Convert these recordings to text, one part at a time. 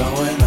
going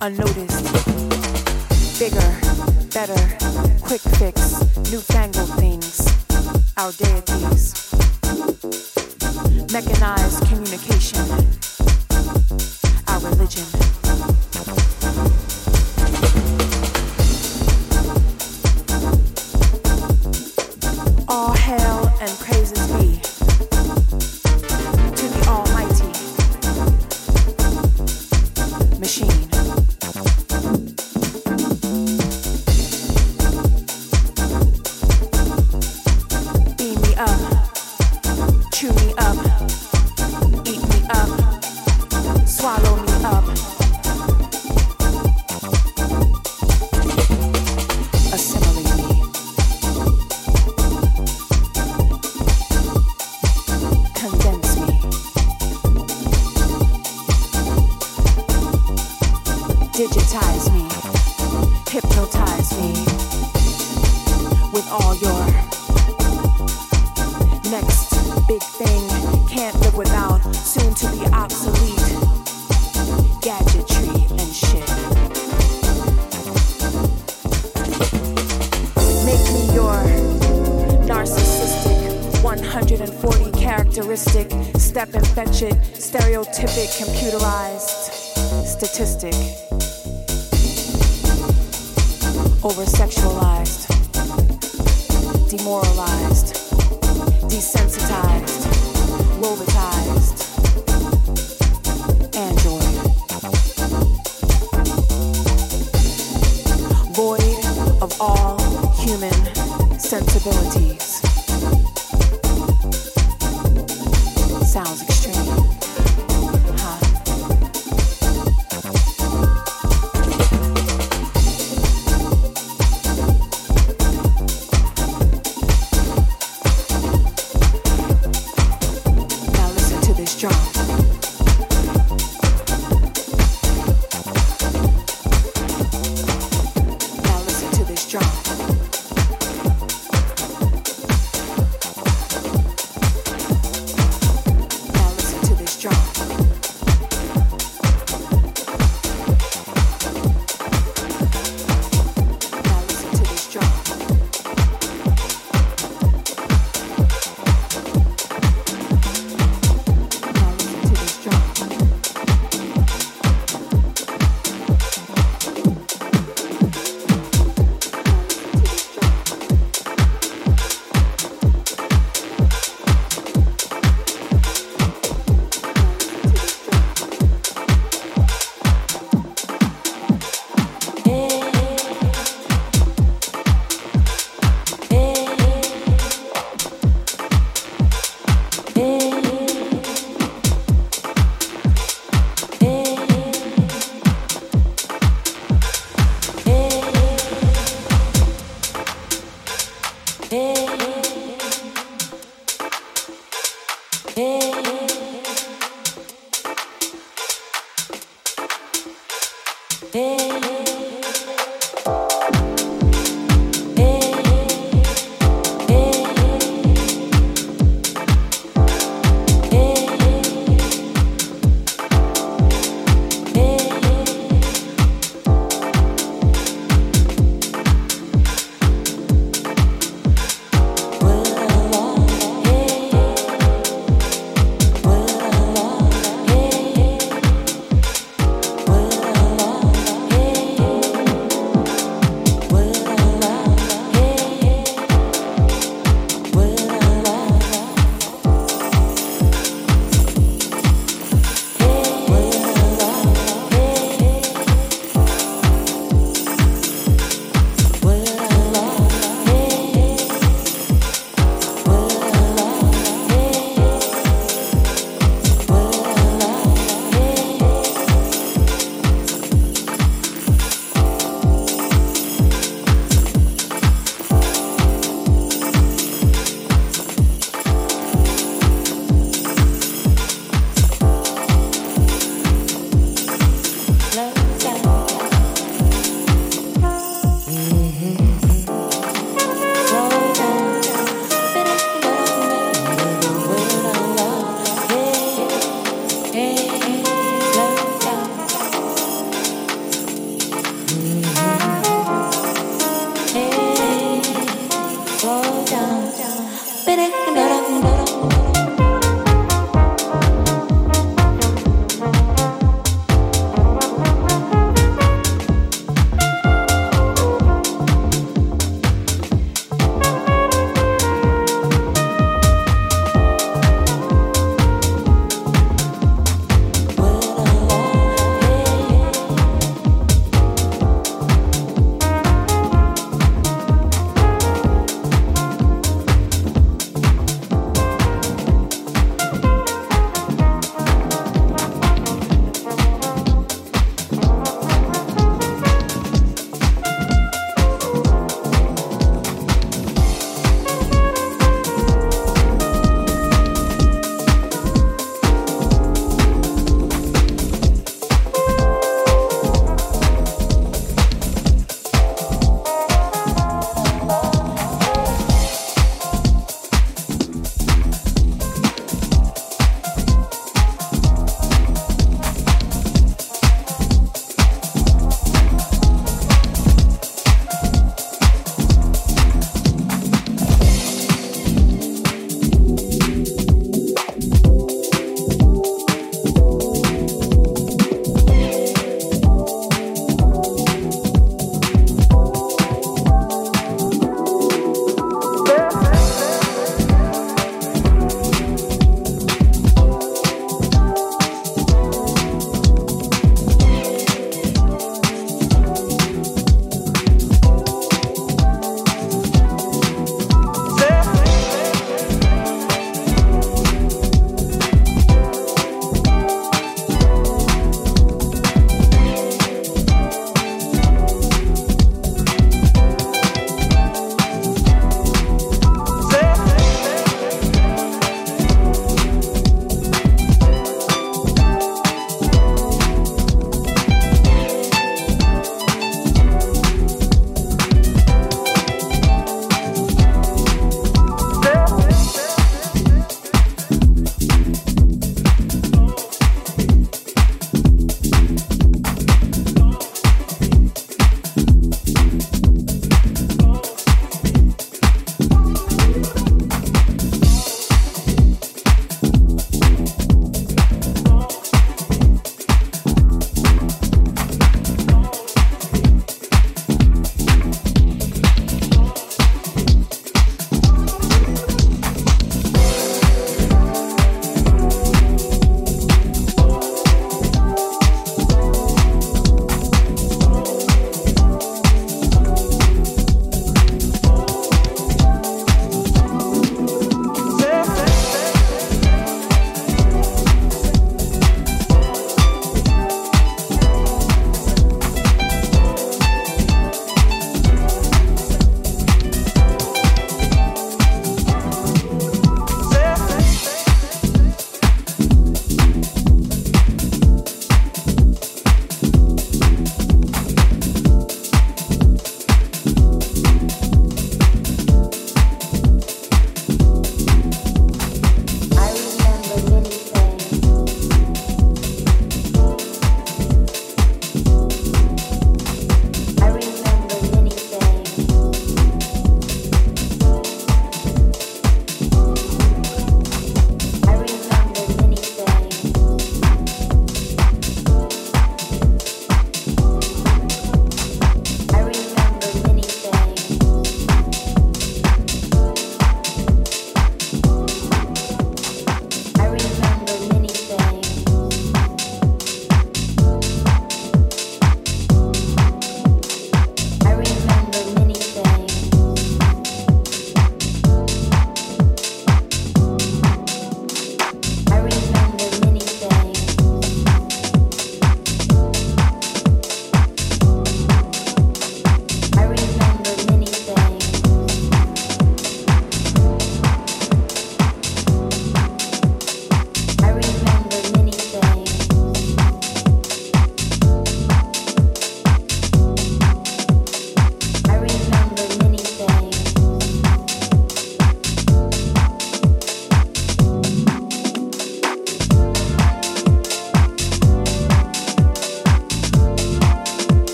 unnoticed. Bigger, better, quick fix, newfangled things, our deities. Mechanized communication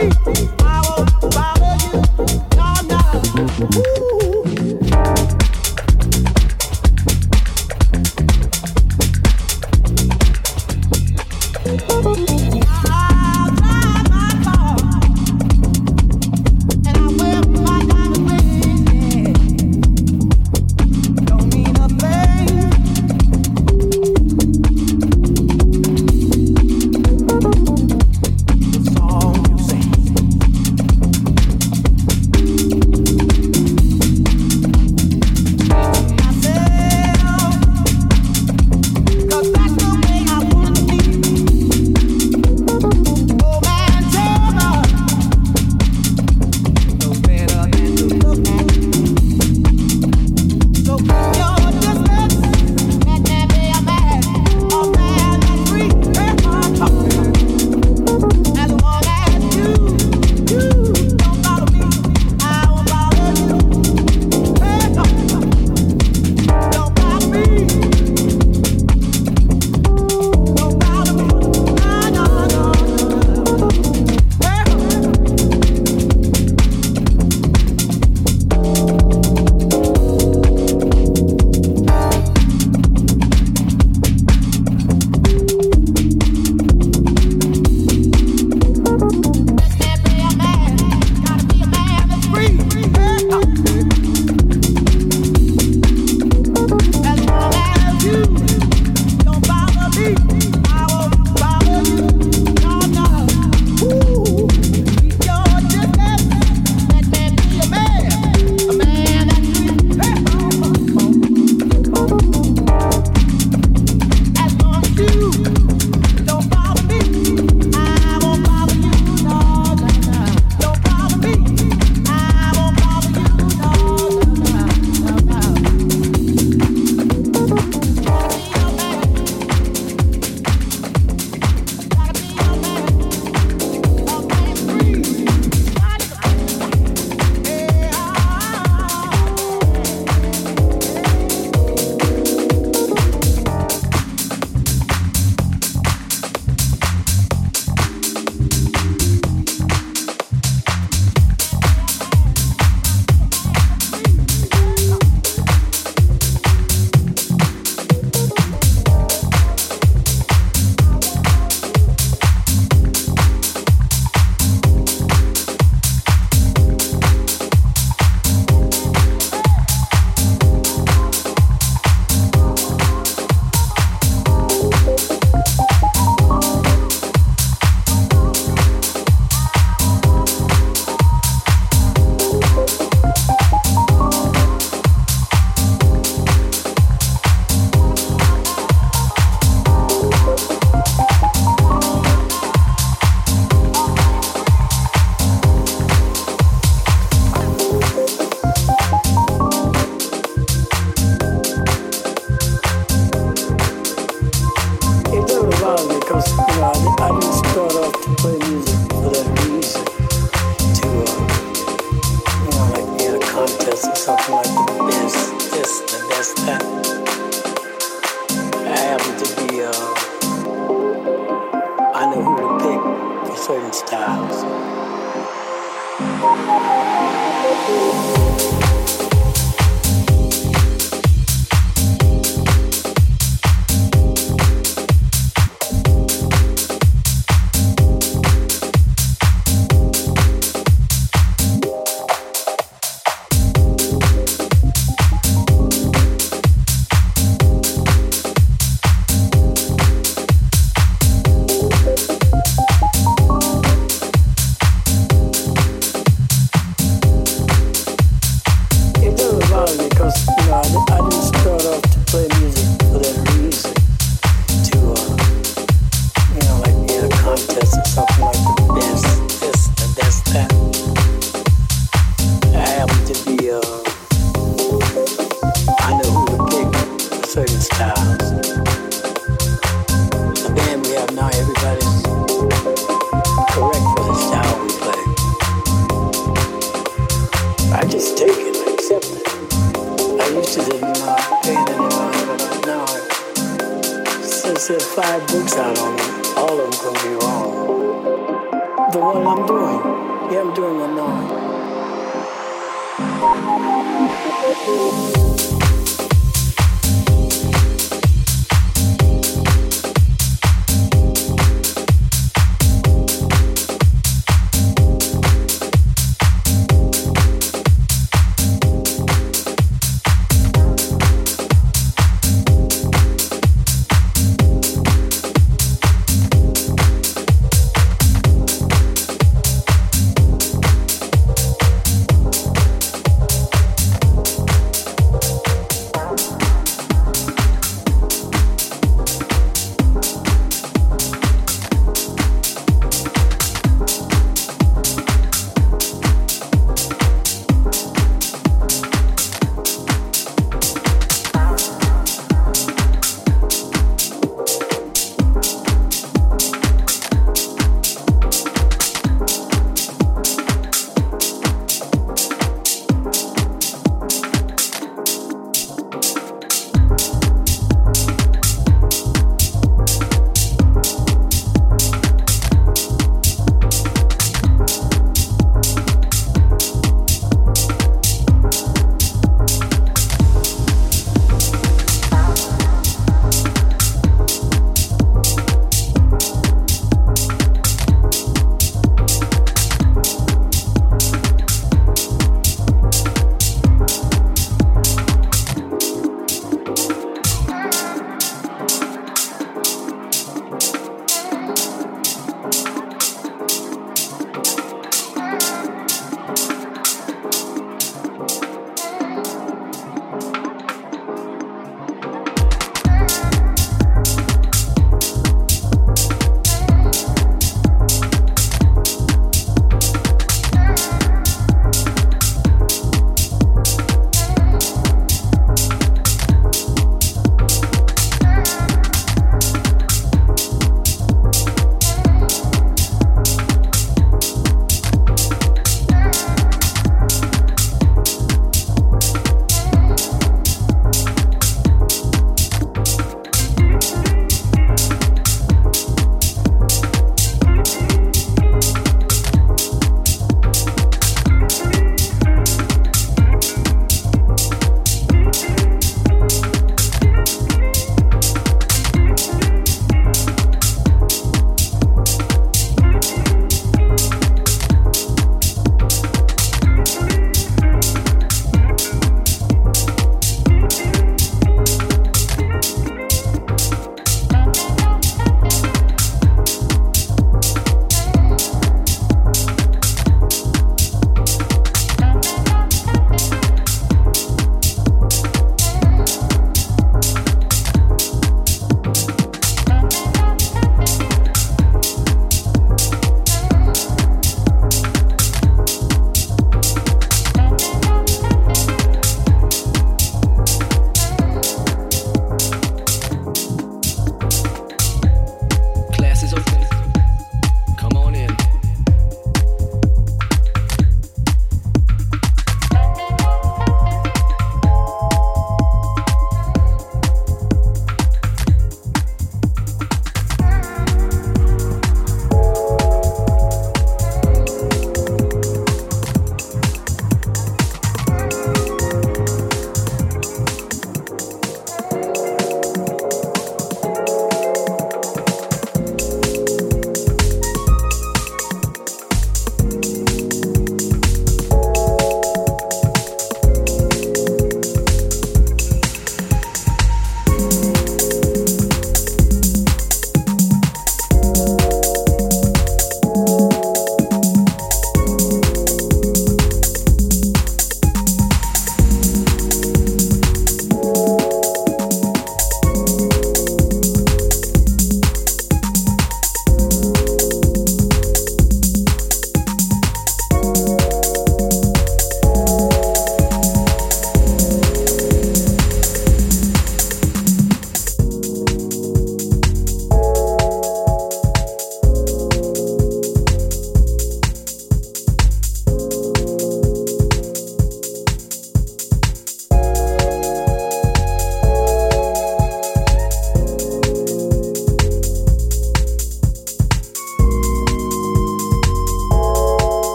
Hey.